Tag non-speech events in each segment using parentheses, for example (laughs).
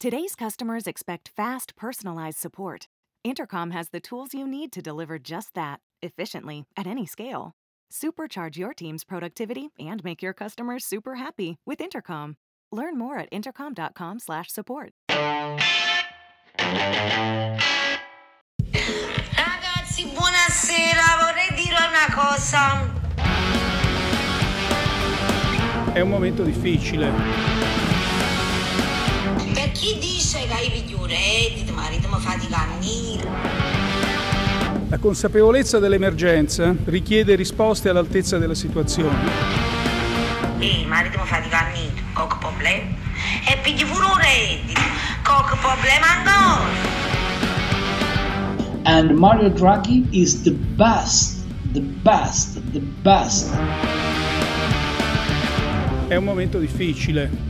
Today's customers expect fast, personalized support. Intercom has the tools you need to deliver just that, efficiently, at any scale. Supercharge your team's productivity and make your customers super happy with Intercom. Learn more at intercom.com/support. Ragazzi, buonasera, vorrei dire una cosa. È un momento difficile. Chi dice che hai più reddito, marito mi fatica a La consapevolezza dell'emergenza richiede risposte all'altezza della situazione. Ehi, marito mi fatica a nido, qualche problema? E pigli pure un reddito, qualche problema ancora. And Mario Draghi is the best, the best, the best. È un momento difficile.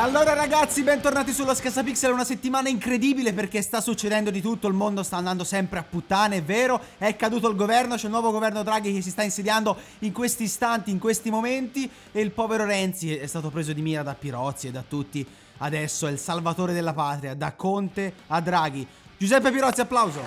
Allora ragazzi, bentornati sullo Scassapixel, una settimana incredibile perché sta succedendo di tutto, il mondo sta andando sempre a puttane, è vero, è caduto il governo, c'è il nuovo governo Draghi che si sta insediando in questi istanti, in questi momenti e il povero Renzi è stato preso di mira da Pirozzi e da tutti, adesso è il salvatore della patria, da Conte a Draghi. Giuseppe Pirozzi, applauso!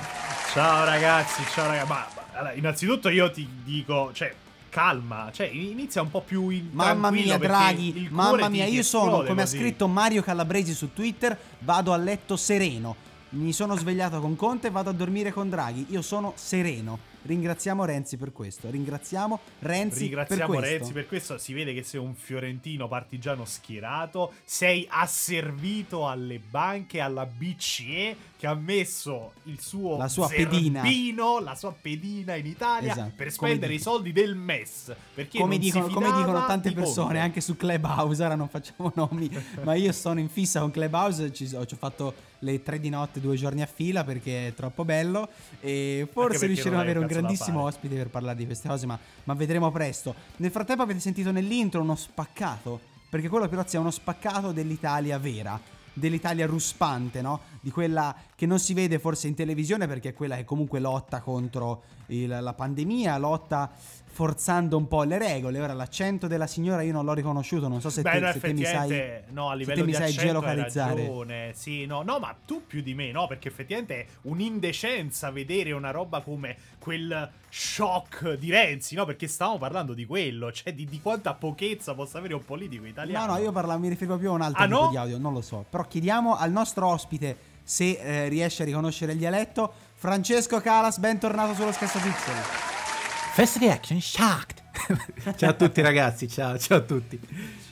Ciao ragazzi, ciao ragazzi. Ma, ma, allora, innanzitutto io ti dico, cioè, calma, cioè, inizia un po' più in Mamma mia, Draghi, il mamma mia, io sono, come ha scritto Mario Calabresi su Twitter, vado a letto sereno. Mi sono svegliato con Conte e vado a dormire con Draghi. Io sono sereno. Ringraziamo Renzi per questo. Ringraziamo Renzi Ringraziamo per questo. Renzi per questo. Si vede che sei un fiorentino partigiano schierato. Sei asservito alle banche, alla BCE che ha messo il suo La sua pedina. zerbino, la sua pedina in Italia Esatto, per spendere i soldi del MES. Perché Come dicono, come dicono tante di persone, Conte. anche su Clubhouse, ora non facciamo nomi, ma io sono in fissa con Clubhouse, ci, ho, ci ho fatto le tre di notte due giorni a fila perché è troppo bello e forse riusciremo ad avere un grandissimo ospite per parlare di queste cose, ma, ma vedremo presto. Nel frattempo avete sentito nell'intro uno spaccato, perché quello Pirozzi è uno spaccato dell'Italia vera. Dell'Italia ruspante, no? Di quella che non si vede forse in televisione perché è quella che comunque lotta contro il- la pandemia, lotta forzando un po' le regole. Ora l'accento della signora io non l'ho riconosciuto, non so se, Beh, te, no, se te mi sai no, a se livello te mi sai ragione. Sì, no, no, ma tu più di me, no, perché effettivamente è un'indecenza vedere una roba come quel shock di Renzi, no, perché stavamo parlando di quello, cioè di, di quanta pochezza possa avere un politico italiano. No, no, io parlavo, mi riferivo più a un altro Ah, tipo no? di audio, non lo so. Però chiediamo al nostro ospite se eh, riesce a riconoscere il dialetto. Francesco Calas, bentornato sullo Scasso Pixel. First reaction shocked. (laughs) ciao a tutti ragazzi, ciao, ciao a tutti.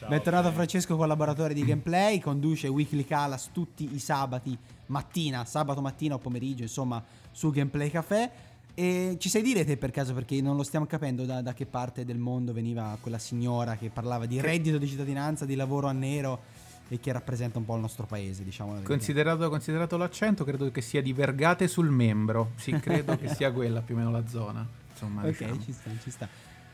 Bentornato Francesco, collaboratore di Gameplay, conduce Weekly Calas tutti i sabati mattina, sabato mattina o pomeriggio, insomma, su Gameplay Café. E ci sai dire te per caso, perché non lo stiamo capendo da, da che parte del mondo veniva quella signora che parlava di reddito di cittadinanza, di lavoro a nero e che rappresenta un po' il nostro paese, diciamo. Considerato, considerato l'accento, credo che sia di Vergate sul membro. Sì, credo che sia quella più o meno la zona. Insomma, Ok, diciamo. ci sta, ci sta.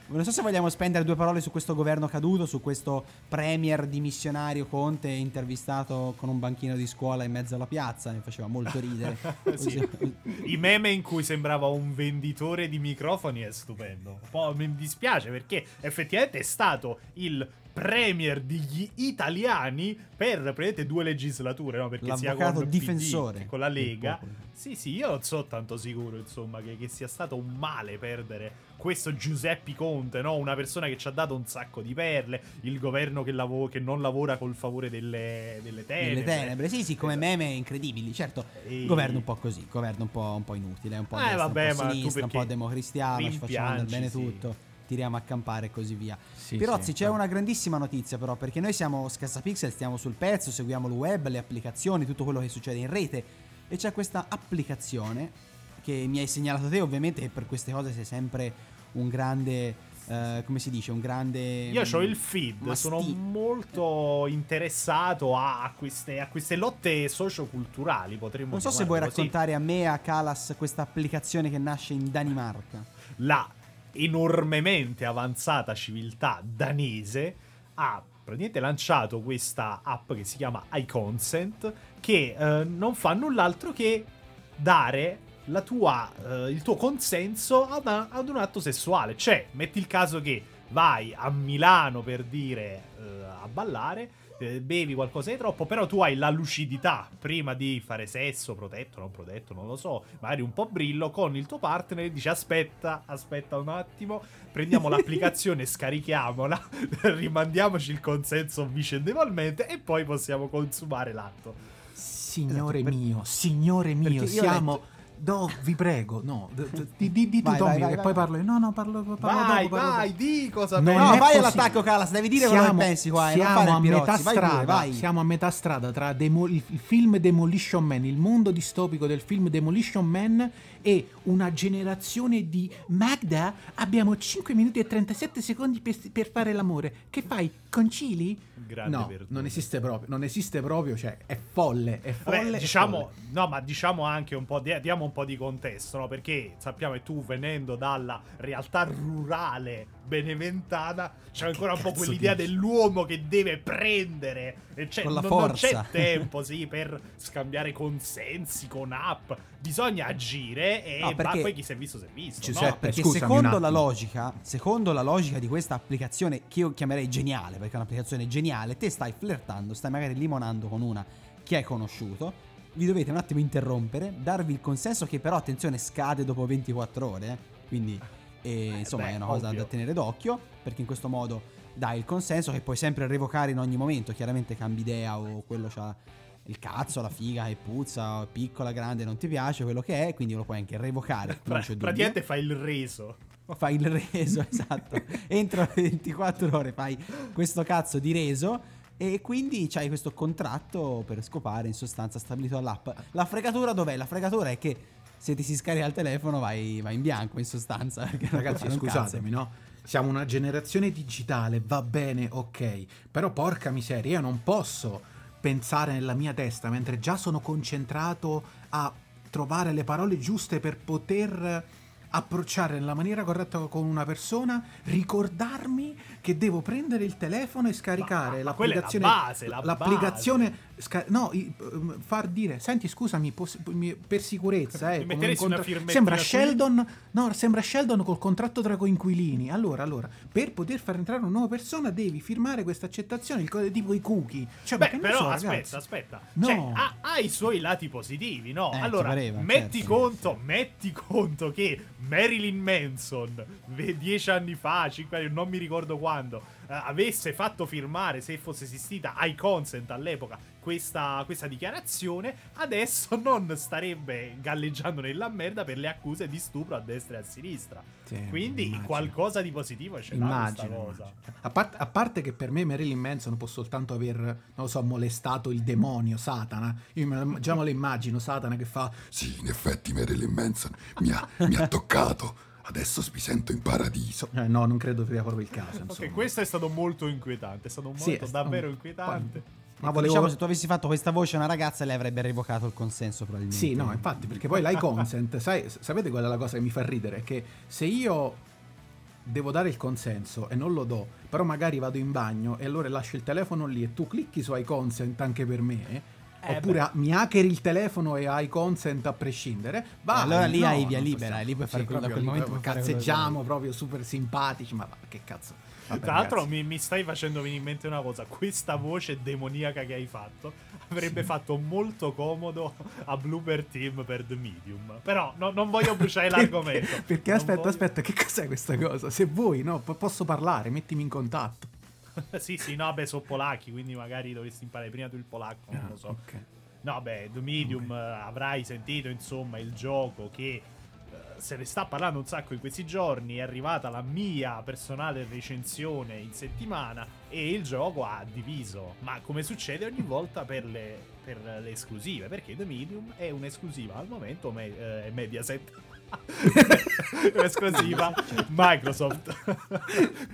Non so se vogliamo spendere due parole su questo governo caduto, su questo premier dimissionario Conte intervistato con un banchino di scuola in mezzo alla piazza, mi faceva molto ridere. (laughs) Sì. I meme in cui sembrava un venditore di microfoni è stupendo. Un po' mi dispiace perché effettivamente è stato il premier degli italiani per praticamente due legislature, no? Perché sia L'avvocato con il PD difensore che con la Lega. Sì, sì, io non sono tanto sicuro, insomma, che, che sia stato un male perdere questo Giuseppe Conte, no? Una persona che ci ha dato un sacco di perle, il governo che, lavo- che non lavora col favore delle, delle tenebre. Nelle tenebre, sì, sì, come Esatto. meme incredibili. Certo, E- governo un po' così, governo un po', un po' inutile, un po' Eh, destra, vabbè, un po' sinistra, un po' democristiano, ci facciamo andare bene sì. tutto, tiriamo a campare e così via. Sì, Pirozzi, sì, c'è vabbè. una grandissima notizia però, perché noi siamo Scassapixel, stiamo sul pezzo, seguiamo il web, le applicazioni, tutto quello che succede in rete e c'è questa applicazione che mi hai segnalato te, ovviamente che per queste cose sei sempre un grande eh, come si dice, un grande Io ho il mm, feed, masti- sono molto interessato a, queste, a queste lotte socioculturali, potremmo Non so se vuoi così. raccontare a me e a Calas questa applicazione che nasce in Danimarca. La enormemente avanzata civiltà danese ha praticamente lanciato questa app che si chiama iConsent che eh, non fa null'altro che dare tua, eh, il tuo consenso ad, ad un atto sessuale. Cioè, metti il caso che vai a Milano per dire eh, a ballare, bevi qualcosa di troppo, però tu hai la lucidità prima di fare sesso, protetto, non protetto, non lo so, magari un po' brillo con il tuo partner e dici aspetta, aspetta un attimo, prendiamo l'applicazione, (laughs) scarichiamola, (laughs) rimandiamoci il consenso vicendevolmente e poi possiamo consumare l'atto. Signore Esatto, per- mio, signore mio, siamo... letto- No, vi prego, no. Di, di, di tu, Vai, Tommy, vai, vai, che vai. poi parlo. No, no, parlo, parlo Vai, dopo. parlo vai, dopo. di cosa Non No, vai possibile. all'attacco, Calas, devi dire quello che pensi qua, non siamo a pirozzi, metà vai pure, strada, vai. siamo a metà strada tra Demo- il, il film Demolition Man, il mondo distopico del film Demolition Man e una generazione di Magda. Abbiamo 5 minuti e 37 secondi per, per fare l'amore. Che fai? Concili? Grande no, Verdugo. non esiste proprio, non esiste proprio, cioè è folle, è folle. Vabbè, è diciamo, folle. no, ma diciamo anche un po' di, diamo un po' di contesto, no? Perché sappiamo che tu venendo dalla realtà rurale beneventana, c'è ancora un po' quell'idea dici? dell'uomo che deve prendere e c'è, Con la non, non forza. c'è (laughs) tempo, sì, per scambiare consensi con app. Bisogna agire e No, ma perché- poi chi si è visto si è visto, Giuseppe, no? perché scusami secondo la logica, secondo la logica di questa applicazione che io chiamerei geniale, perché è un'applicazione geniale, te stai flirtando, stai magari limonando con una che hai conosciuto, vi dovete un attimo interrompere, darvi il consenso che però attenzione scade dopo 24 ore, eh. quindi eh, insomma beh, è una cosa ovvio. da tenere d'occhio, perché in questo modo dai il consenso che puoi sempre revocare in ogni momento, chiaramente cambi idea o quello c'ha il cazzo, la figa che puzza, piccola, grande, non ti piace, quello che è, quindi lo puoi anche revocare. Pra- praticamente fai il reso. (laughs) fai il reso, esatto. (laughs) Entro 24 ore fai questo cazzo di reso e quindi c'hai questo contratto per scopare in sostanza stabilito dall'app. La fregatura dov'è? La fregatura è che se ti si scarica il telefono vai, vai in bianco in sostanza. Ragazzi, scusatemi, no? Siamo una generazione digitale, va bene, ok. Però porca miseria, io non posso pensare nella mia testa mentre già sono concentrato a trovare le parole giuste per poter approcciare nella maniera corretta con una persona, ricordarmi che devo prendere il telefono e scaricare Ma- ma è la l'applicazione base, la l'applicazione sca- no, ehm, far dire, senti, scusami, pos- per sicurezza, eh, metteresti una contra- sembra? Sheldon No, sembra Sheldon col contratto tra coinquilini. Allora, allora, per poter far entrare una nuova persona devi firmare questa accettazione, il codice tipo i cookie. Cioè, Beh, però so, aspetta, ragazzi. aspetta. No. Cioè, ha, ha i suoi lati positivi, no? Eh, allora, pareva, metti certo. conto, metti conto che Marilyn Manson, dieci anni fa, cinque anni, non mi ricordo quando, eh, avesse fatto firmare, se fosse esistita, ai consent all'epoca, questa, questa dichiarazione, adesso (laughs) non starebbe galleggiando nella merda per le accuse di stupro a destra e a sinistra. Sì, Quindi immagino. qualcosa di positivo c'è da questa cosa. A, part- a parte che per me Marilyn Manson può soltanto aver, non lo so, molestato il demonio, Satana. Io me già me lo immagino, Satana che fa Sì, in effetti Marilyn Manson mi ha, mi ha toccato. Adesso mi sento in paradiso. eh, no, non credo sia proprio il caso. Ok, questo è stato molto inquietante, è stato un Sì, è stato davvero un- inquietante. Ma Ecco, volevo... Diciamo, se tu avessi fatto questa voce a una ragazza, lei avrebbe revocato il consenso probabilmente. Sì, no, infatti, perché poi l'iConsent, sai, sapete qual è la cosa che mi fa ridere? Che se io devo dare il consenso e non lo do, però magari vado in bagno e allora lascio il telefono lì e tu clicchi su iConsent anche per me, Eh, oppure beh. mi hackeri il telefono e hai consent a prescindere, vai, allora lì no, hai via libera, e lì puoi fare quello- da quel lì momento cazzeggiamo proprio super simpatici, ma va, che cazzo. Vabbè, Tra l'altro mi, mi stai facendo venire in mente una cosa, questa voce demoniaca che hai fatto avrebbe fatto molto comodo a Blooper Team per The Medium. Però no- non voglio (laughs) bruciare l'argomento. Perché, perché Non aspetta, voglio- aspetta, che cos'è questa cosa? Se vuoi, no, po- posso parlare, mettimi in contatto. (laughs) sì, sì, no, beh, sono polacchi, quindi magari dovresti imparare prima tu il polacco, non lo so. Ah, ok. No, beh, The Medium eh, avrai sentito, insomma, il gioco che eh, se ne sta parlando un sacco in questi giorni. È arrivata la mia personale recensione in settimana e il gioco ha diviso. Ma come succede ogni volta per le, per le esclusive? Perché The Medium è un'esclusiva al momento, me- eh, Mediaset. (laughs) esclusiva (laughs) Microsoft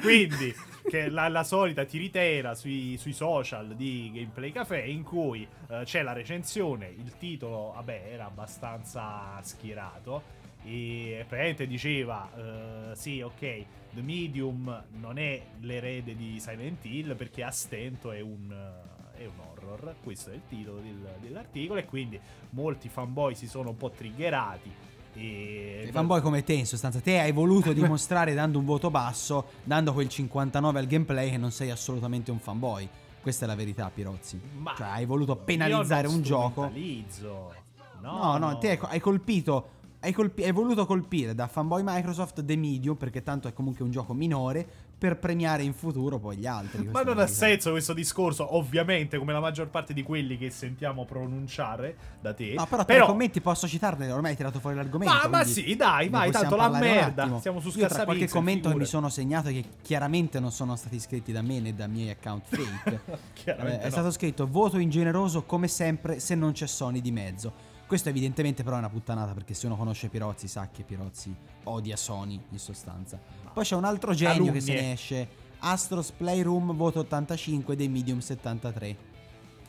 quindi che la, la solita tiritera sui, sui social di Gameplay Café in cui eh, c'è la recensione il titolo vabbè era abbastanza schierato e praticamente diceva eh, sì ok The Medium non è l'erede di Silent Hill perché a stento è un, eh, è un horror. Questo è il titolo del- dell'articolo e quindi molti fanboy si sono un po' triggerati E I fanboy come te, in sostanza, te hai voluto (laughs) dimostrare dando un voto basso, dando quel 59 al gameplay che non sei assolutamente un fanboy. Questa è la verità, Pirozzi. Ma cioè, hai voluto penalizzare un gioco. strumentalizzo. No, no, te hai, hai colpito. Hai, colpi- hai voluto colpire da fanboy Microsoft The Medium, perché tanto è comunque un gioco minore, per premiare in futuro poi gli altri. Ma non ha senso questo discorso, ovviamente, come la maggior parte di quelli che sentiamo pronunciare da te. No, però, tra i commenti posso citarne, ormai hai tirato fuori l'argomento. Ma- ma sì, dai, vai, tanto la merda, siamo su Io Scassapizza, qualche commento che mi sono segnato che chiaramente non sono stati scritti da me né da miei account fake. (laughs) Chiaramente Eh, è no. stato scritto voto ingeneroso come sempre se non c'è Sony di mezzo. Questo evidentemente però è una puttanata perché se uno conosce Pirozzi sa che Pirozzi odia Sony in sostanza. Poi c'è un altro genio che se ne esce. Astros Playroom voto 85 dei Medium 73.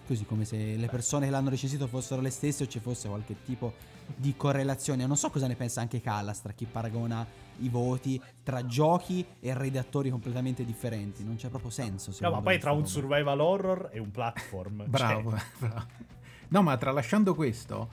Così come se le persone che l'hanno recensito fossero le stesse o ci fosse qualche tipo di correlazione. Non so cosa ne pensa anche Callas tra chi paragona i voti tra giochi e redattori completamente differenti. Non c'è proprio senso. No, ma poi tra un roba. survival horror e un platform. (laughs) Bravo, Cioè, bravo. No, ma tralasciando questo,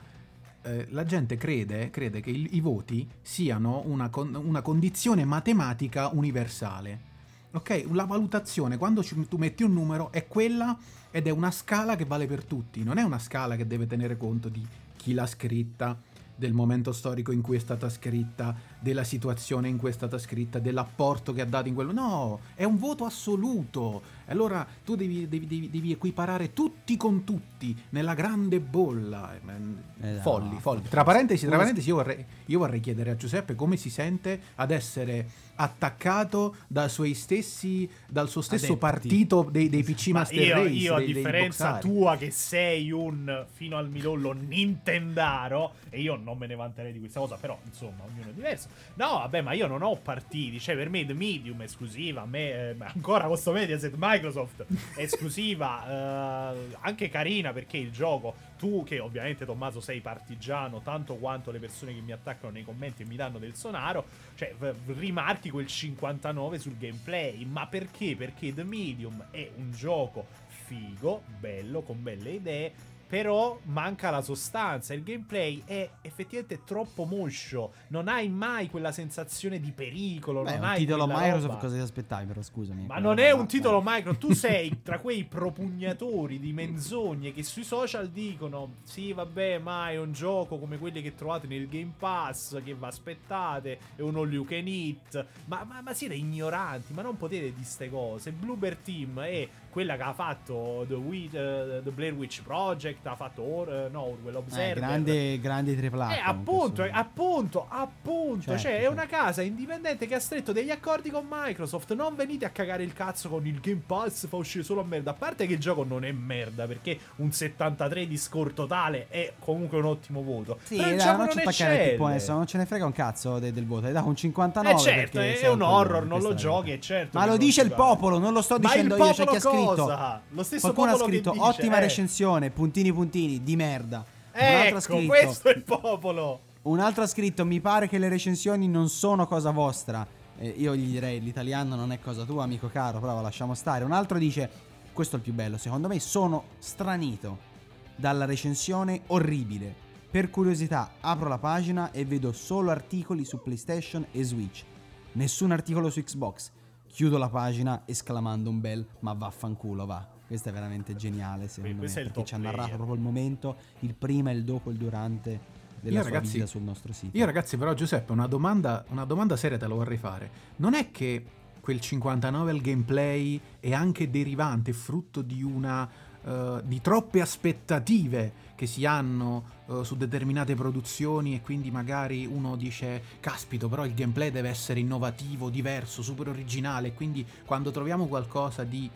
eh, la gente crede, crede che il- i voti siano una, con- una condizione matematica universale. Ok? La valutazione, quando ci- tu metti un numero, è quella ed è una scala che vale per tutti. Non è una scala che deve tenere conto di chi l'ha scritta, del momento storico in cui è stata scritta, della situazione in cui è stata scritta, dell'apporto che ha dato in quello. No, è un voto assoluto. Allora tu devi, devi- devi- devi equiparare tutti con tutti nella grande bolla. Eh, ma- Eh, no. folli, folli. Tra parentesi, tra parentesi io, vorrei, io vorrei chiedere a Giuseppe come si sente ad essere attaccato dai suoi stessi, dal suo stesso Adepti. partito dei, dei PC ma Master io, Race. io, a dei- differenza tua, che sei un fino al midollo Nintendaro, e io non me ne vanterei di questa cosa, però insomma, ognuno è diverso. No, vabbè, ma io non ho partiti. Cioè, per me The Medium è esclusiva. A me, eh, ancora questo Mediaset Microsoft è esclusiva. (laughs) eh, anche carina perché il gioco. Tu, che ovviamente Tommaso sei partigiano, tanto quanto le persone che mi attaccano nei commenti e mi danno del sonaro, cioè rimarchi quel 59 sul gameplay. Ma perché? Perché The Medium è un gioco figo, bello, con belle idee. Però manca la sostanza. Il gameplay è effettivamente troppo moscio. Non hai mai quella sensazione di pericolo. Beh, non un hai titolo quella Microsoft roba. cosa ti aspettavi però scusami. Ma non è un titolo Microsoft. Tu sei (laughs) tra quei propugnatori di menzogne che sui social dicono: Sì, vabbè, ma è un gioco come quelli che trovate nel Game Pass. Che va aspettate. È un all you can eat. Ma, ma, ma siete ignoranti. Ma non potete di ste cose. Bluebird Team è quella che ha fatto The, Wi- eh, The Blair Witch Project. Ha fatto Or- eh, no, Orwell Eh, Observer. grande, grande tripla. Eh, appunto, eh, appunto, appunto. Certo, cioè, è certo. una casa indipendente che ha stretto degli accordi con Microsoft. Non venite a cagare il cazzo con il Game Pass, fa uscire solo a merda. A parte che il gioco non è merda, perché un 73 di score totale è comunque un ottimo voto. Sì, Però il dai, non ci non tipo adesso, non ce ne frega un cazzo de- del voto. Hai dato un 59. Eh certo, è un horror, non lo è giochi, è certo. Ma lo dice il popolo, non lo sto dicendo io, c'è chi ha scritto. Cosa? Lo stesso Qualcuno ha scritto dice, ottima eh. recensione, puntini puntini, di merda. Un altro ha Ecco, scritto, questo è il popolo. un altro ha scritto mi pare che le recensioni non sono cosa vostra. Eh, io gli direi l'italiano non è cosa tua, amico caro, però lasciamo stare. Un altro dice questo è il più bello, secondo me sono stranito dalla recensione orribile. Per curiosità apro la pagina e vedo solo articoli su PlayStation e Switch. Nessun articolo su Xbox. Chiudo la pagina esclamando un bel ma vaffanculo va. Questo è veramente geniale secondo questo me è il perché ci ha narrato player. proprio il momento, il prima, il dopo, il durante della Io, sua ragazzi, vita sul nostro sito. Io ragazzi però Giuseppe una domanda, una domanda seria te la vorrei fare. Non è che quel 59 al gameplay è anche derivante, frutto di una... eh, di troppe aspettative che si hanno eh, su determinate produzioni e quindi magari uno dice caspito però il gameplay deve essere innovativo, diverso, super originale quindi quando troviamo qualcosa di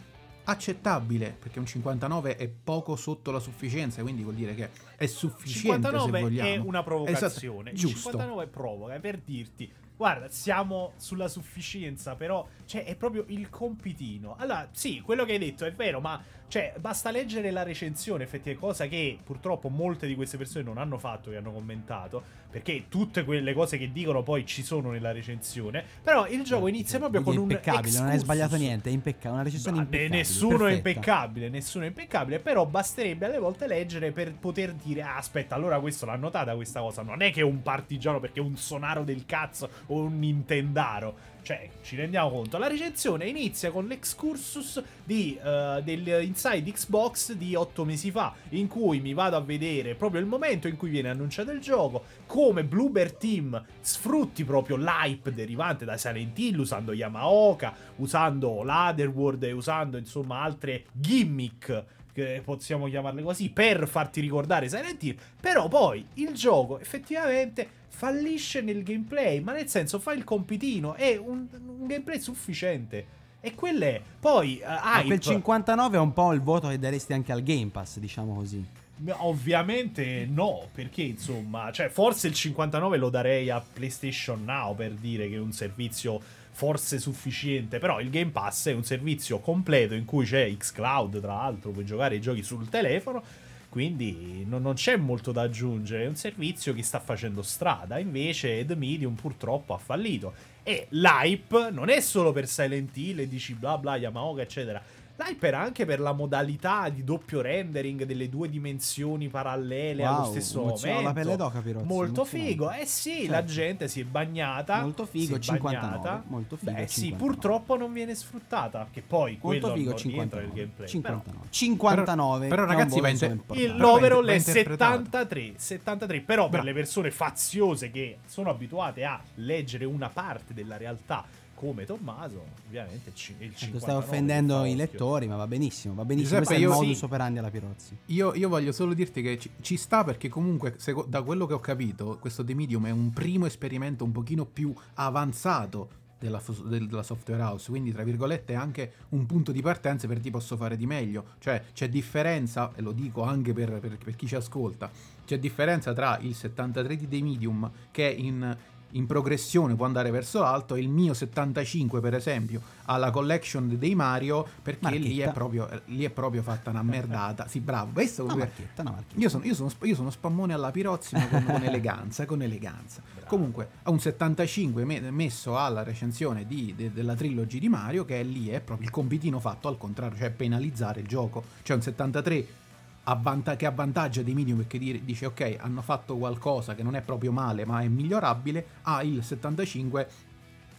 accettabile perché un 59 è poco sotto la sufficienza quindi vuol dire che è sufficiente 59 se vogliamo è una provocazione. Esatto, Il giusto 59 provoca per dirti, guarda, siamo sulla sufficienza, però cioè, è proprio il compitino. Allora, sì, quello che hai detto è vero, ma Cioè, basta leggere la recensione, effettivamente, cosa che purtroppo molte di queste persone non hanno fatto, che hanno commentato, perché tutte quelle cose che dicono poi ci sono nella recensione. Però il gioco inizia proprio Quindi con è un impeccabile, non hai sbagliato niente, è impeccabile, una recensione Ma impeccabile. Nessuno è perfetta. impeccabile, nessuno è impeccabile, però basterebbe alle volte leggere per poter dire "Ah, aspetta, allora questo l'ha notata questa cosa, non è che è un partigiano perché è un sonaro del cazzo o un nintendaro". Cioè, ci rendiamo conto, la recensione inizia con l'excursus di, eh, del Inside Xbox di otto mesi fa, in cui mi vado a vedere proprio il momento in cui viene annunciato il gioco, come Bluebird Team sfrutti proprio l'hype derivante da Silent Hill usando Yamaoka, usando l'Otherworld e usando insomma altre gimmick possiamo chiamarle così per farti ricordare Silent Hill però poi il gioco effettivamente fallisce nel gameplay ma nel senso fa il compitino è un, un gameplay sufficiente. E quelle poi uh, Ma quel 59 è un po' il voto che daresti anche al Game Pass, diciamo così. Ovviamente no, perché insomma, cioè forse il 59 lo darei a PlayStation Now per dire che è un servizio forse sufficiente, però il Game Pass è un servizio completo in cui c'è xCloud, tra l'altro, puoi giocare i giochi sul telefono, quindi non, non c'è molto da aggiungere, è un servizio che sta facendo strada, invece The Medium purtroppo ha fallito. E l'hype non è solo per Silent Hill e dici bla bla Yamaoka eccetera, L'hype era anche per la modalità di doppio rendering delle due dimensioni parallele Wow, allo stesso momento. la pelle d'oca, Pirozzi, Molto figo. Eh sì, Certo. la gente si è bagnata. Molto figo, si è 59, bagnata. molto figo, Beh sì, 59. purtroppo non viene sfruttata. Che poi Molto quello figo, non rientra nel 59. gameplay. 59. 59. Però- però ragazzi, va inter- Però il l'overall è interpretato. 73, 73. Però per Bra- le persone faziose che sono abituate a leggere una parte della realtà come Tommaso, ovviamente ci- il 59 Ecco, stai offendendo i lettori, ma va benissimo, va benissimo. Giuseppe, Questo è il io- modus sì. operandi alla Pirozzi. Io, io voglio solo dirti che ci, ci sta perché comunque, seco- da quello che ho capito, questo The Medium è un primo esperimento un pochino più avanzato della, della software house, quindi tra virgolette è anche un punto di partenza per ti posso fare di meglio. Cioè c'è differenza, e lo dico anche per, per- per chi ci ascolta, c'è differenza tra il 73 di The Medium che è in, in progressione può andare verso l'alto il mio 75 per esempio ha la collection dei Mario perché lì è, proprio, eh, lì è proprio fatta una merdata. Sì, bravo. Questo Una marchetta, una marchetta. io sono, io, sono, io sono spammone alla Pirozzi, ma con, con (laughs) eleganza, con eleganza. Comunque, ha un 75 me- messo alla recensione di- de- della trilogy di Mario, che è lì è proprio il compitino fatto al contrario, cioè penalizzare il gioco. Cioè un 73 avvanta- che avvantaggia dei medium perché dire- dice ok, hanno fatto qualcosa che non è proprio male, ma è migliorabile, ha il 75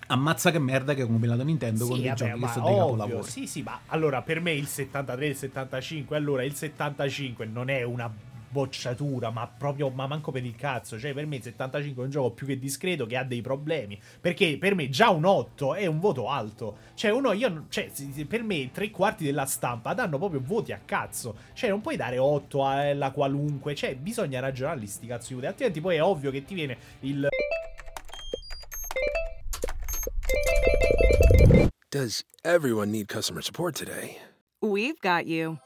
ammazza che merda che come la Nintendo con Sì, dei vabbè, giochi che sono dei capolavori. Sì, sì, ma allora per me il 73 e il 75, allora il 75 non è una bocciatura, ma proprio, ma manco per il cazzo. Cioè, per me il 75 è un gioco più che discreto che ha dei problemi. Perché per me già un 8 è un voto alto. Cioè, uno, io, cioè, per me tre quarti della stampa danno proprio voti a cazzo. Cioè, non puoi dare 8 alla qualunque. Cioè, bisogna ragionarli sti cazzo di voti. Altrimenti poi è ovvio che ti viene il Does everyone need customer support today? We've got you.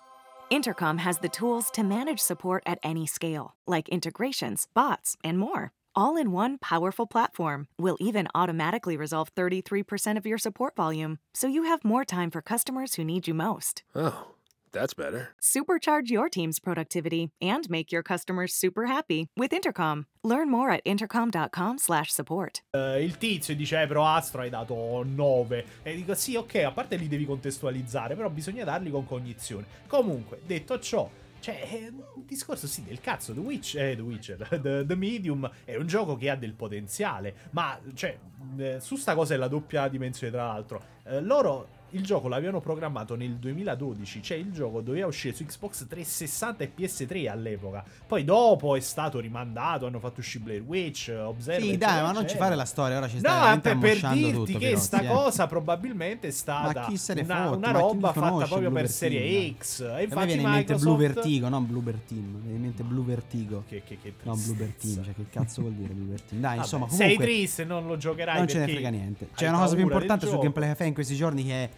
Intercom has the tools to manage support at any scale, like integrations, bots, and more. All in one powerful platform. We'll even automatically resolve 33% of your support volume, so you have more time for customers who need you most. Oh, that's better. Supercharge your team's productivity and make your customers super happy with Intercom. Learn more at intercom.com/support. Eh, il tizio dice: eh, però Astro hai dato 9. E dico: sì, ok, a parte li devi contestualizzare, però bisogna darli con cognizione. Comunque, detto ciò. Cioè, è un discorso sì del cazzo. The, Witch, eh, The Witcher, (laughs) The, The Medium è un gioco che ha del potenziale. Ma, cioè, eh, su sta cosa è la doppia dimensione, tra l'altro. eh, loro il gioco l'avevano programmato nel 2012. Cioè, il gioco doveva uscire su Xbox 360 e PS3 all'epoca. Poi, dopo è stato rimandato. Hanno fatto uscire Blair Witch, Observer. Sì, dai, ma non ci fare la storia, ora ci stai No, per, per dirti tutto, che sta eh. cosa probabilmente è stata una, una roba fatta conosce proprio per Blue serie Vertigo? X. E infatti viene in mente Blue. Vertigo, non Blue Team. Mi viene in mente Blue Vertigo. Che, che, che No, Blue. Team, cioè che cazzo vuol dire Blue Team? Dai, Vabbè, insomma, sei comunque triste, non lo giocherai non ce ne frega niente. C'è una cosa più importante gioco. gameplay caffè in questi giorni che è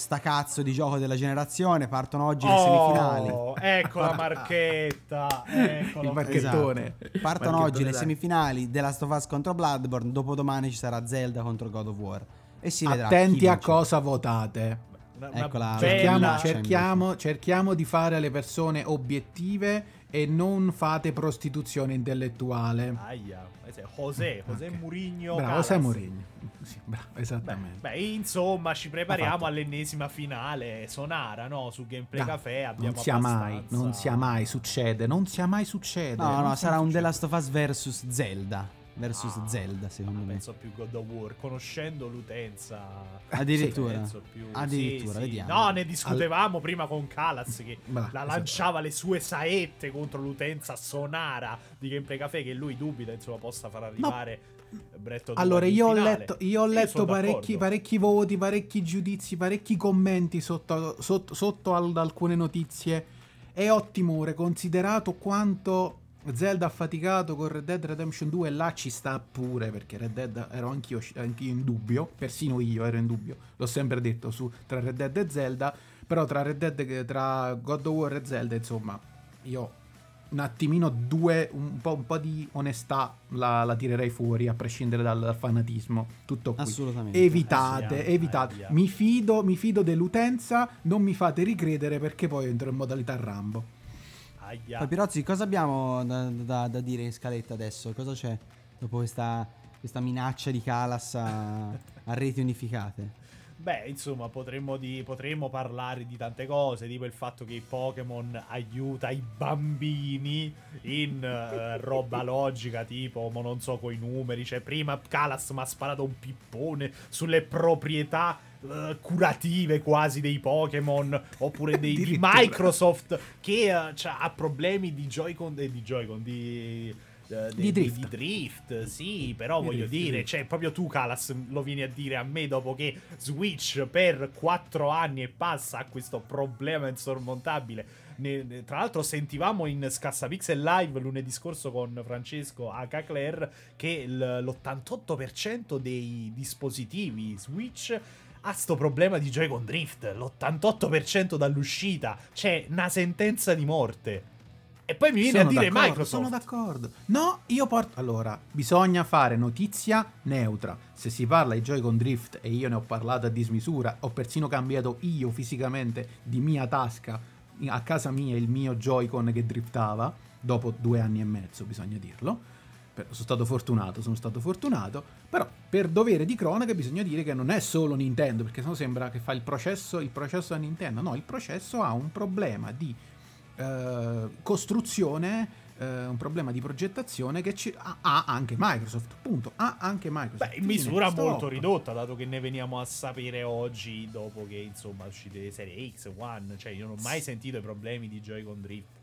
sta cazzo di gioco della generazione, partono oggi le Oh, semifinali. ecco la (laughs) marchetta, ecco Il la marchettone. Esatto. Partono Marchettone, oggi le semifinali della Last of Us contro Bloodborne, dopodomani ci sarà Zelda contro God of War. E si vedrà. Attenti a cosa votate. Eccola. Cerchiamo, cerchiamo, cerchiamo di fare le persone obiettive e non fate prostituzione intellettuale. Aia, è José, José Ok. Mourinho. Bravo, sei Mourinho. Sì, bravo, Beh, esattamente. beh, insomma, ci prepariamo all'ennesima finale Sonara, no? Su Gameplay Dai, Café abbiamo non sia mai, abbastanza- non sia mai succede, non sia mai succede. No, no, sarà un succede. The Last of Us versus Zelda. Versus Ah, Zelda, secondo me. Penso più God of War, conoscendo l'utenza. Addirittura. più- Addirittura, sì, sì. vediamo. No, ne discutevamo prima con Calas che (laughs) Bra- la esatto. lanciava le sue saette contro l'utenza sonara di Gameplay Café che lui dubita insomma possa far arrivare the Allora, io ho letto, io ho letto parecchi, parecchi voti, parecchi giudizi, parecchi commenti sotto, sotto, sotto al- alcune notizie. E ho timore, considerato quanto Zelda ha faticato con Red Dead Redemption 2, e là ci sta pure, perché Red Dead ero anch'io, anch'io in dubbio, persino io ero in dubbio, l'ho sempre detto, su, tra Red Dead e Zelda, però tra Red Dead, tra God of War e Zelda, insomma, io un attimino due, un po', un po' di onestà la, la tirerei fuori, a prescindere dal, dal fanatismo. Tutto qui. Assolutamente. Evitate, Eh, evitate. via. Mi fido, mi fido dell'utenza, non mi fate ricredere perché poi entro in modalità Rambo. Aia. Poi Pirozzi, cosa abbiamo da, da- da dire in scaletta adesso? Cosa c'è dopo questa, questa minaccia di Calas a, a reti unificate? Beh, insomma, potremmo, di- potremmo parlare di tante cose, tipo il fatto che Pokémon aiuta i bambini in eh, roba (laughs) logica, tipo, mo non so, coi numeri. Cioè, prima Calas mi ha sparato un pippone sulle proprietà eh, curative quasi dei Pokémon, oppure dei, di. Microsoft che c'ha- ha problemi di Joy-Con, eh, di Joy-Con, di... eh, Di drift. di drift, sì, però Di voglio drift, dire, cioè, proprio tu, Calas, lo vieni a dire a me dopo che Switch per 4 anni e passa ha questo problema insormontabile. Tra l'altro, sentivamo in Scassapixel Live lunedì scorso con Francesco H. Claire che l- l'88% dei dispositivi Switch ha sto problema di Joy-Con Drift. L'88% dall'uscita. C'è una sentenza di morte. E poi mi viene Sono a dire Microsoft. Sono d'accordo. No, io porto. Allora, bisogna fare notizia neutra. Se si parla di Joy-Con Drift e io ne ho parlato a dismisura, ho persino cambiato io fisicamente di mia tasca a casa mia il mio Joy-Con che driftava dopo due anni e mezzo, bisogna dirlo. Sono stato fortunato, sono stato fortunato. Però per dovere di cronaca bisogna dire che non è solo Nintendo, perché sennò sembra che fa il processo, il processo a Nintendo. No, il processo ha un problema di eh, costruzione, eh, un problema di progettazione che ci- ha, ha anche Microsoft. Punto. Ha anche Microsoft. Beh, in Fine, misura stop. molto ridotta, dato che ne veniamo a sapere oggi, dopo che insomma uscite le serie X, One. Cioè, io non ho mai sentito i problemi di Joy-Con Drift.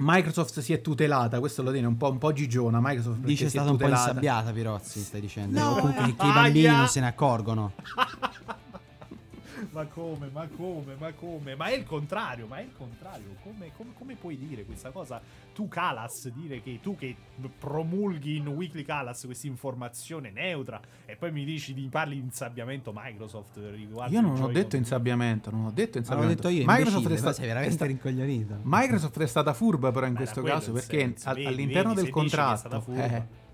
Microsoft si è tutelata, questo lo tiene un po', un po' gigiona. Microsoft Dice è stata un po' insabbiata, Pirozzi, stai dicendo. No, comunque che i bambini non se ne accorgono. (laughs) ma come, ma come, ma come? Ma è il contrario, ma è il contrario. Come, come- come puoi dire questa cosa? Tu, Calas, dire che tu che promulghi in Weekly Calas questa informazione neutra e poi mi dici di parli di insabbiamento Microsoft riguardo Io non ho detto insabbiamento, non ho detto Ma l'ho insabbiamento. detto io, Microsoft imbecille, è, ma sta- sei veramente sta- rincoglionito. Microsoft è stata furba però in Ma questo caso perché vedi, all'interno vedi, del stata contratto furba. Eh.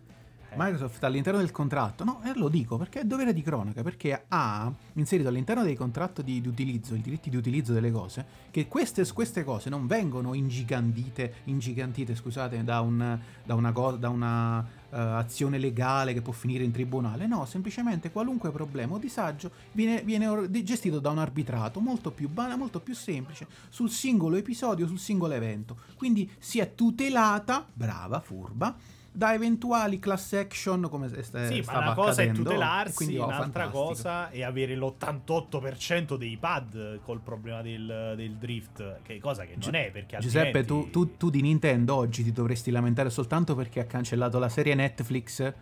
Microsoft all'interno del contratto, no, e lo dico perché è dovere di cronaca, perché ha inserito all'interno dei contratti di, di utilizzo, i diritti di utilizzo delle cose, che queste, queste cose non vengono ingigantite, ingigantite scusate, da, un, da una, da una eh, azione legale che può finire in tribunale, no, semplicemente qualunque problema o disagio viene, viene gestito da un arbitrato molto più banale, molto più semplice, sul singolo episodio, sul singolo evento. Quindi si è tutelata, brava, furba, da eventuali class action come se sta- Sì, ma una cosa è accadendo, e tutelarsi, quindi, oh, un'altra fantastico. cosa è avere l'88% dei pad col problema del, del drift, che cosa che non è perché Giuseppe, altrimenti... tu, tu- tu di Nintendo oggi ti dovresti lamentare soltanto perché ha cancellato la serie Netflix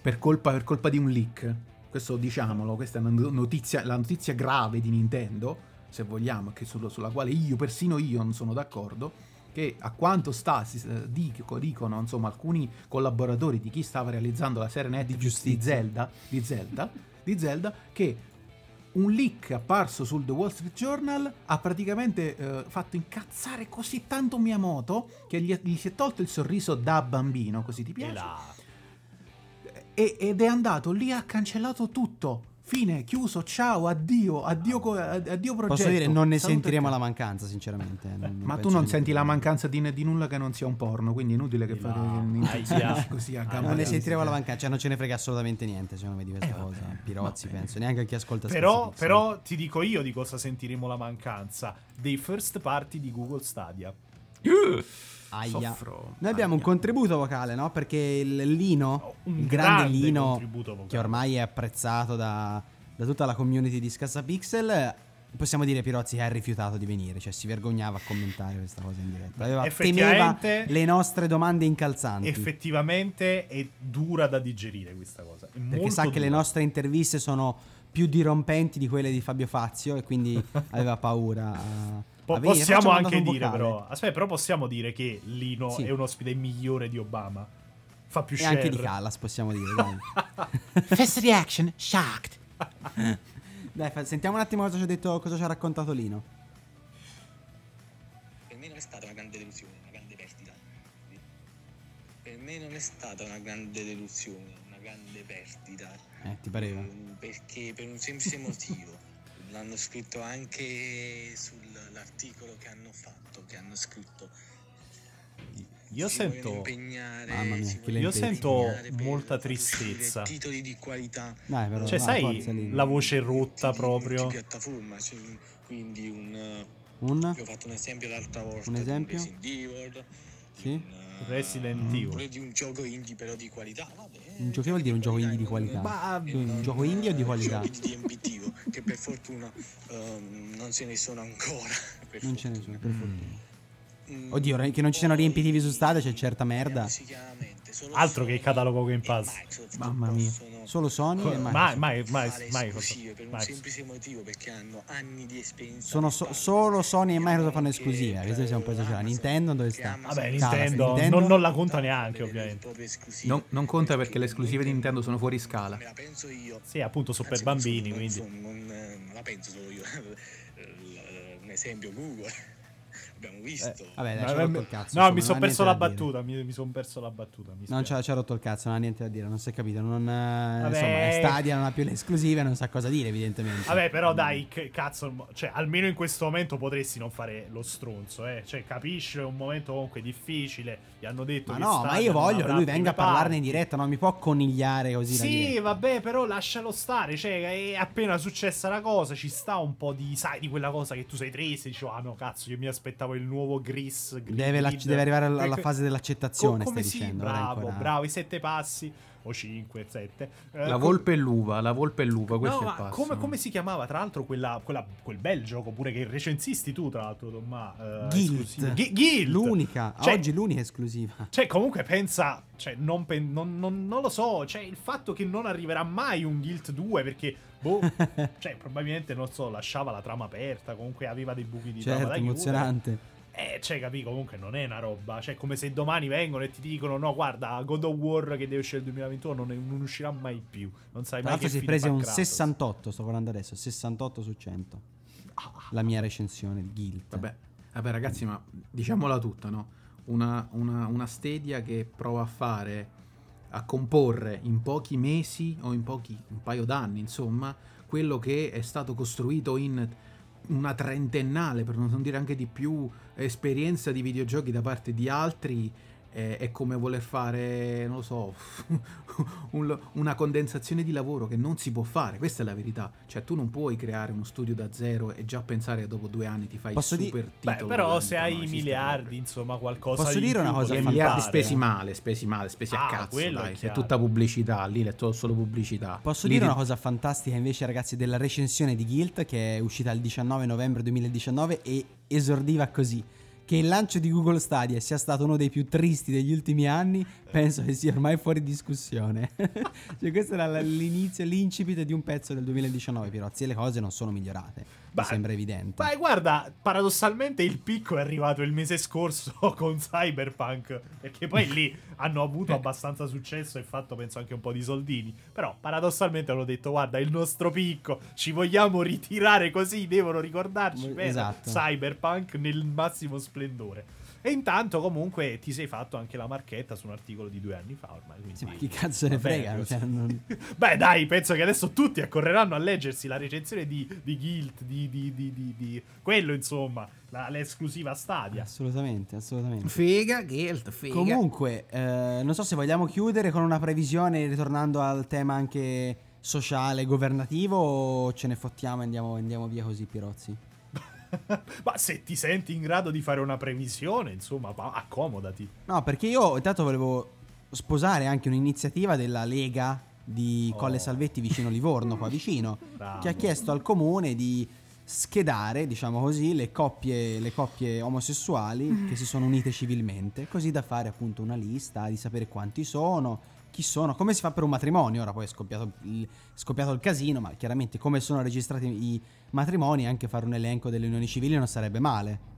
per colpa, per colpa di un leak. Questo diciamolo, questa è una notizia, la notizia grave di Nintendo, se vogliamo, che sullo- sulla quale io, persino io, non sono d'accordo. Che a quanto sta, si, eh, dico- dicono insomma alcuni collaboratori di chi stava realizzando la serie Netflix di, giustizia. Zelda, di Zelda, di Zelda, che un leak apparso sul The Wall Street Journal ha praticamente eh, fatto incazzare così tanto Miyamoto che gli, gli si è tolto il sorriso da bambino, così ti piace? E- ed è andato lì ha cancellato tutto. Fine, chiuso, ciao, addio, addio, addio progetto. Posso dire, non ne Saluto e sentiremo la mancanza, sinceramente. Non- non Ma tu non senti la mancanza di, di nulla che non sia un porno, quindi è inutile che fate aia. (laughs) così a gamba Non ne sentiremo la mancanza, cioè non ce ne frega assolutamente niente, secondo me, di questa Eh, cosa. vabbè, Pirozzi, penso, neanche a chi ascolta Però, però ti dico io di cosa sentiremo la mancanza. Dei first party di Google Stadia. Pixel. Aia. Soffro. Noi abbiamo un Aia. contributo vocale, no? Perché il Lino, Oh, un il grande, grande Lino, che ormai è apprezzato da, da tutta la community di Scassapixel, possiamo dire Pirozzi che ha rifiutato di venire, cioè si vergognava a commentare questa cosa in diretta. Aveva, temeva le nostre domande incalzanti. Effettivamente è dura da digerire questa cosa. È perché sa che le dura. nostre interviste sono più dirompenti di quelle di Fabio Fazio e quindi (laughs) aveva paura Po- venire. possiamo anche dire, però. Aspetta, però possiamo dire che Lino Sì. è un ospite migliore di Obama. Fa più E share. anche di Callas, possiamo dire. Dai. (laughs) First reaction, shocked. (laughs) Dai, fa- sentiamo un attimo cosa ci ha detto, cosa ci ha raccontato Lino. Per me non è stata una grande delusione, una grande perdita. Per me non è stata una grande delusione, una grande perdita. Eh, ti pareva? Perché per un semplice motivo. (laughs) L'hanno scritto anche sull'articolo che hanno fatto, che hanno scritto. Io si sento- Mamma mia, Io sento molta tristezza. Titoli di qualità. Dai, però, Cioè, no, sai forza, la voce rotta di proprio? multipiattaforma, cioè, quindi un... Un? Ho fatto un esempio l'altra volta. Un di esempio? Resident Evil, Sì? di un, Resident Evil. Pure di un gioco indie però di qualità. Vabbè, Un gioco- vuol dire un gioco indie di qualità? Ma Un gioco indie o di qualità? Di DMPT che per fortuna ehm, non ce ne sono ancora. Non ce ne sono, per fortuna. Mm, Oddio, che non ci siano riempitivi su Stadia, c'è certa merda. Solo Altro che il catalogo Game e Pass. Mamma mia. Solo Sony e Ma- Microsoft. mai, mai, mai, esclusive per un mai. semplice motivo perché hanno anni di esperienza Sono so- solo Sony e Microsoft fanno esclusive. Questo siamo un po' esagerati. Amazon, Nintendo dove sta? Vabbè, Nintendo, Nintendo? Non, non la conta neanche, e ovviamente. Non, non conta perché le esclusive di Nintendo sono fuori scala. Me la penso io. Sì, appunto, sono per bambini, quindi. non, eh, non la penso solo io. (laughs) Un esempio Google. Abbiamo visto. Eh, Vabbè, dai, No, ci ha rotto mi- il cazzo. No, insomma, mi sono perso niente la da dire. battuta. Mi, mi sono perso la battuta. Mi Non ci ha, ci ha rotto il cazzo, non ha niente da dire, non si è capito. Non, eh, Vabbè. Insomma, Stadia non ha più le esclusive, non sa cosa dire, evidentemente. Vabbè, però dai, che cazzo, cioè, almeno in questo momento potresti non fare lo stronzo, eh. Cioè, capisci, è un momento comunque difficile. Gli hanno detto Ma che no, ma io voglio che lui venga a parlarne in diretta, non mi può conigliare così la Sì, vabbè, però lascialo stare. Cioè, è appena successa la cosa, ci sta un po' di, sai, di quella cosa che tu sei triste. Dici, ah no, cazzo, io mi aspettavo il nuovo Gris. Deve, la- deve arrivare alla, alla Que- fase dell'accettazione, Co- come stai sì, dicendo. bravo, ancora- bravo, i sette passi. O cinque, sette. Eh, La volpe e l'uva, la volpe e l'uva, questo No, è il ma passo. come, come si chiamava tra l'altro quella, quella- quel bel gioco pure che recensisti tu tra l'altro Tomma eh. Guild. Guild L'unica, Cioè- oggi l'unica esclusiva. cioè comunque pensa cioè non, pen- non- non- non lo so cioè il fatto che non arriverà mai un Guild 2 perché boh (laughs) cioè probabilmente non so lasciava la trama aperta comunque aveva dei buchi di trama Certo, da chiudere. Eh cioè capì comunque non è una roba cioè come se domani vengono e ti dicono no guarda God of War che deve uscire il 2021 non, è- non uscirà mai più non sai Tra mai l'altro che si è prese un Kratos. 68, sto guardando adesso, 68 su 100. La mia recensione, il Guild. Vabbè, vabbè, ragazzi, ma diciamola tutta, no? Una, una, una Stadia che prova a fare, a comporre in pochi mesi o in pochi, un paio d'anni, insomma, quello che è stato costruito in una trentennale, per non dire anche di più, esperienza di videogiochi da parte di altri. Eh, È come voler fare, non lo so, (laughs) un- una condensazione di lavoro che non si può fare. Questa è la verità. Cioè, tu non puoi creare uno studio da zero e già pensare che dopo due anni ti fai Posso il di- super Beh, titolo. però se hai esiste miliardi, proprio. insomma, qualcosa Posso di dire una cosa potresti miliardi spesi male, spesi male, spesi Ah, a cazzo, è dai. È chiaro. tutta pubblicità, lì è solo pubblicità. Posso Lì dire una cosa fantastica invece, ragazzi, della recensione di Guild che è uscita il 19 novembre 2019 e esordiva così. Che il lancio di Google Stadia sia stato uno dei più tristi degli ultimi anni, penso che sia ormai fuori discussione. (laughs) cioè, questo era l'inizio, l'incipit di un pezzo del 2019, Pirozzi, e le cose non sono migliorate. Mi sembra evidente. Beh, guarda, paradossalmente il picco è arrivato il mese scorso (laughs) con Cyberpunk, perché poi lì hanno avuto abbastanza successo e fatto penso anche un po' di soldini, però paradossalmente hanno detto guarda il nostro picco, ci vogliamo ritirare così, devono ricordarci per Esatto. Cyberpunk nel massimo splendore. E intanto comunque ti sei fatto anche la marchetta su un articolo di due anni fa ormai. Quindi... Sì, ma chi cazzo ne frega? Cioè, non- (laughs) Beh, dai, penso che adesso tutti accorreranno a leggersi la recensione di, di Guild, di, di, di, di- di- quello, insomma, la- l'esclusiva Stadia. Assolutamente, assolutamente. Figa, Guild, figa. Comunque, eh, non so se vogliamo chiudere con una previsione ritornando al tema anche sociale, governativo o ce ne fottiamo e andiamo, andiamo via così, Pirozzi? (laughs) Ma se ti senti in grado di fare una previsione, insomma, accomodati. No, perché io intanto volevo sposare anche un'iniziativa della Lega di Colle Salvetti vicino Livorno, qua vicino, Bravo. che ha chiesto al comune di schedare, diciamo così, le coppie, le coppie omosessuali che si sono unite civilmente, così da fare appunto una lista, di sapere quanti sono, chi sono, come si fa per un matrimonio. Ora poi è scoppiato il, è scoppiato il casino, ma chiaramente come sono registrati i matrimoni, anche fare un elenco delle unioni civili non sarebbe male.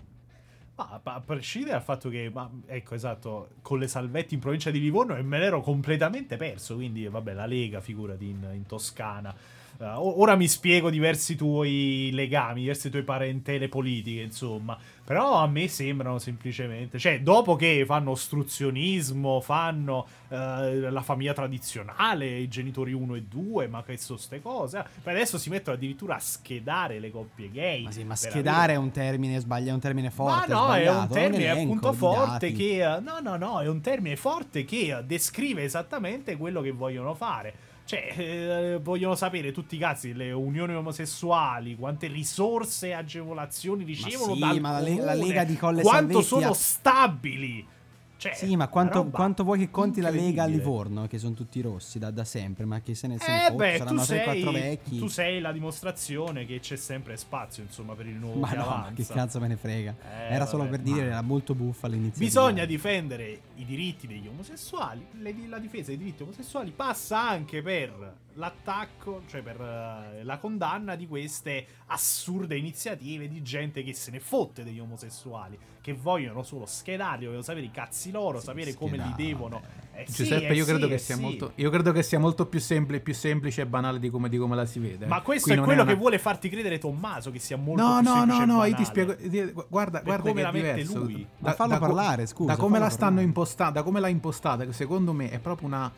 Ma a prescindere dal fatto che, ma, ecco, esatto, con le salvetti in provincia di Livorno e me l'ero completamente perso. Quindi, vabbè, la Lega, figurati, in, in Toscana. O- ora mi spiego diversi tuoi legami, diverse tue parentele politiche, insomma. Però a me sembrano semplicemente, cioè, dopo che fanno ostruzionismo, fanno eh, la famiglia tradizionale, i genitori 1 e 2, ma che sono ste cose. Poi adesso si mettono addirittura a schedare le coppie gay. Ma sì, ma schedare avere- è un termine sbagliato, è un termine ma forte. no, è un termine elenco appunto forte che. eh, No, no, no, è un termine forte che descrive esattamente quello che vogliono fare. Cioè, eh, vogliono sapere tutti i cazzi, le unioni omosessuali, quante risorse e agevolazioni ricevono sì, dal ma la Le- la Lega di Colle quanto Salvetti sono ha- stabili. Cioè, Sì, ma quanto, quanto vuoi che conti la Lega a. Livorno? Che sono tutti rossi da, da sempre, ma che se ne, se ne Eh beh, saranno 3-4 sei, vecchi. tu sei la dimostrazione che c'è sempre spazio, insomma, per il nuovo ma che no, che cazzo me ne frega. Eh, era solo vabbè, per dire, ma- era molto buffa all'inizio. Bisogna difendere i diritti degli omosessuali. Le- la difesa dei diritti omosessuali passa anche per l'attacco, cioè per eh, la condanna di queste assurde iniziative di gente che se ne fotte degli omosessuali, che vogliono solo schedarli, vogliono sapere i cazzi loro, sapere come li schedare, devono. Eh sì, Giuseppe, eh io, credo sì, che eh sia sì. molto, io credo che sia molto più, sempli- più semplice e banale di come, di come la si vede. Ma questo Qui è quello una- che vuole farti credere Tommaso, che sia molto No, più no, semplice no, e no, io ti spiego. Guarda, guarda come che la è mette diverso. lui. Ma fallo co- parlare, scusa, Da come la stanno impostata, da come l'ha impostata, che secondo me è proprio una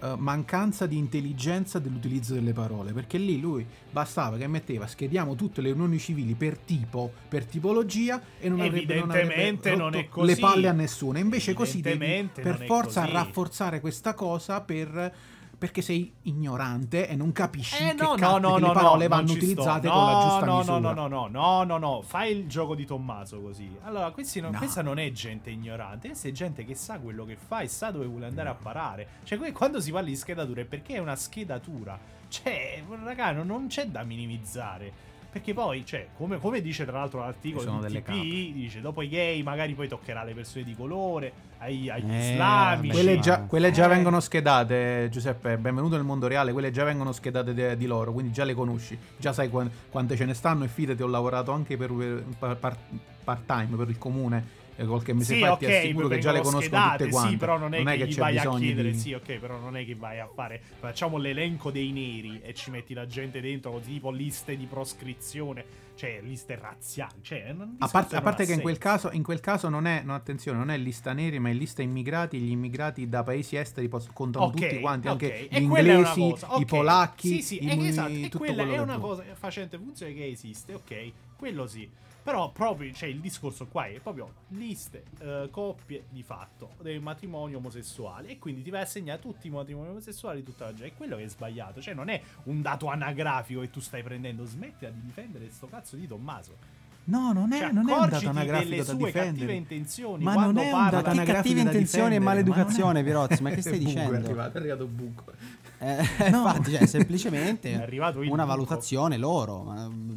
eh, mancanza di intelligenza dell'utilizzo delle parole. Perché lì lui bastava che metteva schediamo tutte le unioni civili per tipo, per tipologia e non avrebbe, non avrebbe non le palle a nessuno. Invece così devi per forza così. rafforzare questa cosa per. Perché sei ignorante e non capisci Eh che, no, cazzo- no, no, che no, le parole no, vanno utilizzate con la giusta no, misura. No, no, no, no, no, no, fai il gioco di Tommaso così. Allora, non- No. questa non è gente ignorante, questa è gente che sa quello che fa e sa dove vuole andare a parare. Cioè, quando si parla di schedatura è perché è una schedatura. Cioè, raga, non c'è da minimizzare. Perché poi, cioè, come, come dice tra l'altro l'articolo di delle TP, dice dopo i gay magari poi toccherà alle persone di colore, ai- agli Eh, islamici. Quelle già, quelle già Eh. vengono schedate, Giuseppe, benvenuto nel mondo reale, quelle già vengono schedate de- di loro, quindi già le conosci, già sai quan- quante ce ne stanno e fidati, ho lavorato anche per, per- par- part-time per il comune qualche mese Sì, fa, ok, ti assicuro che già le conosco schedate, tutte quante. Sì, però non è che, gli c'è vai a chiedere, di... sì, ok, però non è che vai a fare. Facciamo l'elenco dei neri e ci metti la gente dentro così tipo liste di proscrizione, cioè liste razziali, cioè non- A parte, a non parte che in quel, caso, in quel caso non è, no, attenzione, non è lista neri, ma è lista immigrati. Gli immigrati da paesi esteri contano Ok, tutti quanti, ok, anche e gli è inglesi, i polacchi, Sì, sì, i, è, esatto, e quella è che una cosa facente funzione che esiste, ok, quello sì. Però proprio, cioè, il discorso qua è proprio liste, eh, coppie di fatto del matrimonio omosessuale e quindi ti vai a segnare tutti i matrimoni omosessuali, tutta la gente. È quello che è sbagliato, cioè non è un dato anagrafico che tu stai prendendo, smettila di difendere sto cazzo di Tommaso. No, non è, Cioè, non è un dato anagrafico delle da sue difendere. cattive intenzioni Ma quando non è un parla- dato anagrafico cattive intenzioni e maleducazione, Pirozzi, (laughs) ma che stai Buco, dicendo? È arrivato, è arrivato buco. Eh, (laughs) (laughs) infatti, cioè, semplicemente una buco. valutazione loro.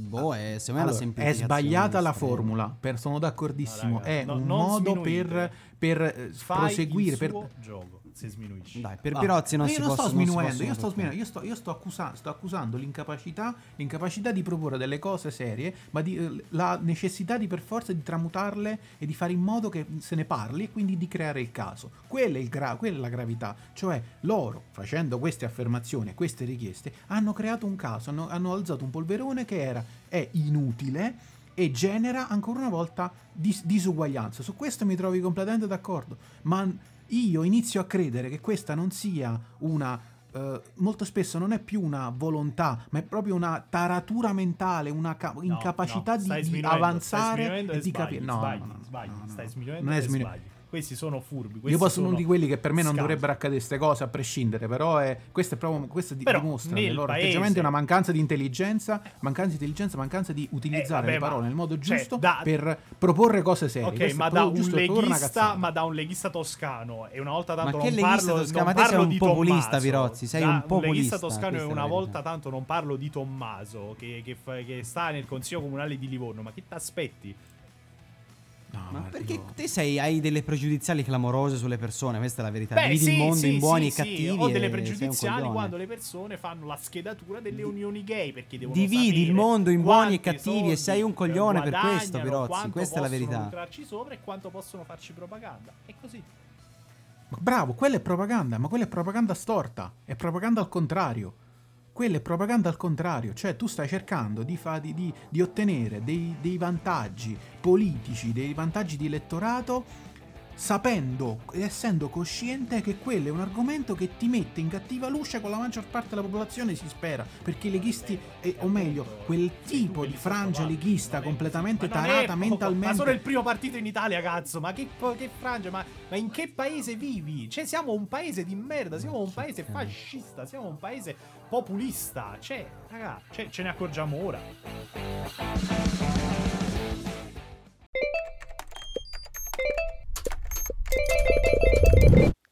Boh, è, secondo me è Allora, è semplificazione sbagliata la formula, per- sono d'accordissimo. No, raga, è no, un modo sminuire. per, per eh, Fai proseguire, il per, gioco. Se sminuisci. Dai, per Ah, Pirozzi non si io non sto possono- non si possono io sto, toccare. sminuendo, io sto, io sto accusa- sto accusando l'incapacità, l'incapacità di proporre delle cose serie, ma di, eh, la necessità di per forza di tramutarle e di fare in modo che se ne parli e quindi di creare il caso. Quella è, il gra- quella è la gravità. Cioè loro, facendo queste affermazioni e queste richieste, hanno creato un caso, hanno, hanno alzato un polverone che era, è inutile e genera ancora una volta dis- disuguaglianza. Su questo mi trovi completamente d'accordo, ma io inizio a credere che questa non sia una eh, molto spesso non è più una volontà, ma è proprio una taratura mentale, una ca- incapacità no, di- di, sminuendo, avanzare sminuendo e di capire. No, sbagli, no, no, sbagli, no, no, stai no. sminuendo Non è sminu- sbagli. Questi sono furbi. Io questi posso uno sono di quelli che per me non scafi. dovrebbero accadere queste cose a prescindere, però è, questo è proprio questo Però dimostra nel loro paese- atteggiamento una mancanza di intelligenza, mancanza di intelligenza, mancanza di utilizzare vabbè, le ma- parole nel modo cioè, giusto da- per proporre cose serie. Ok, ma è da un, leghista, ma da un leghista toscano e una volta tanto Ma che non leghista parlo, toscano? non Ma te sei parlo un di populista, Tommaso. Pirozzi, sei Da un leghista populista, toscano e questa è una volta tanto non parlo di Tommaso che, che che sta nel consiglio comunale di Livorno. Ma che ti aspetti? No, Ma perché io- te sei, hai delle pregiudiziali clamorose sulle persone, questa è la verità. Beh, Dividi sì, il mondo sì, in buoni sì, e sì. cattivi. Ho delle pregiudiziali quando le persone fanno la schedatura delle unioni gay perché devono Dividi il mondo in buoni e cattivi e sei un coglione per questo, Pirozzi, quanto questa è la possono verità. lucrarci sopra e quanto possono farci propaganda. È così. Bravo, quella è propaganda, ma quella è propaganda storta, è propaganda al contrario. Quella è propaganda al contrario, cioè tu stai cercando di, fa- di- di- di ottenere dei, dei vantaggi politici, dei vantaggi di elettorato, sapendo ed essendo cosciente che quello è un argomento che ti mette in cattiva luce con la maggior parte della popolazione, si spera, perché i leghisti, eh, o meglio, quel tipo di frangia leghista completamente tarata mentalmente... Ma sono il primo partito in Italia, cazzo. Ma che, che frangia? Ma, ma in che paese vivi? Cioè, siamo un paese di merda. Siamo un paese fascista. Siamo un paese populista. Cioè, raga, cioè, ce ne accorgiamo ora.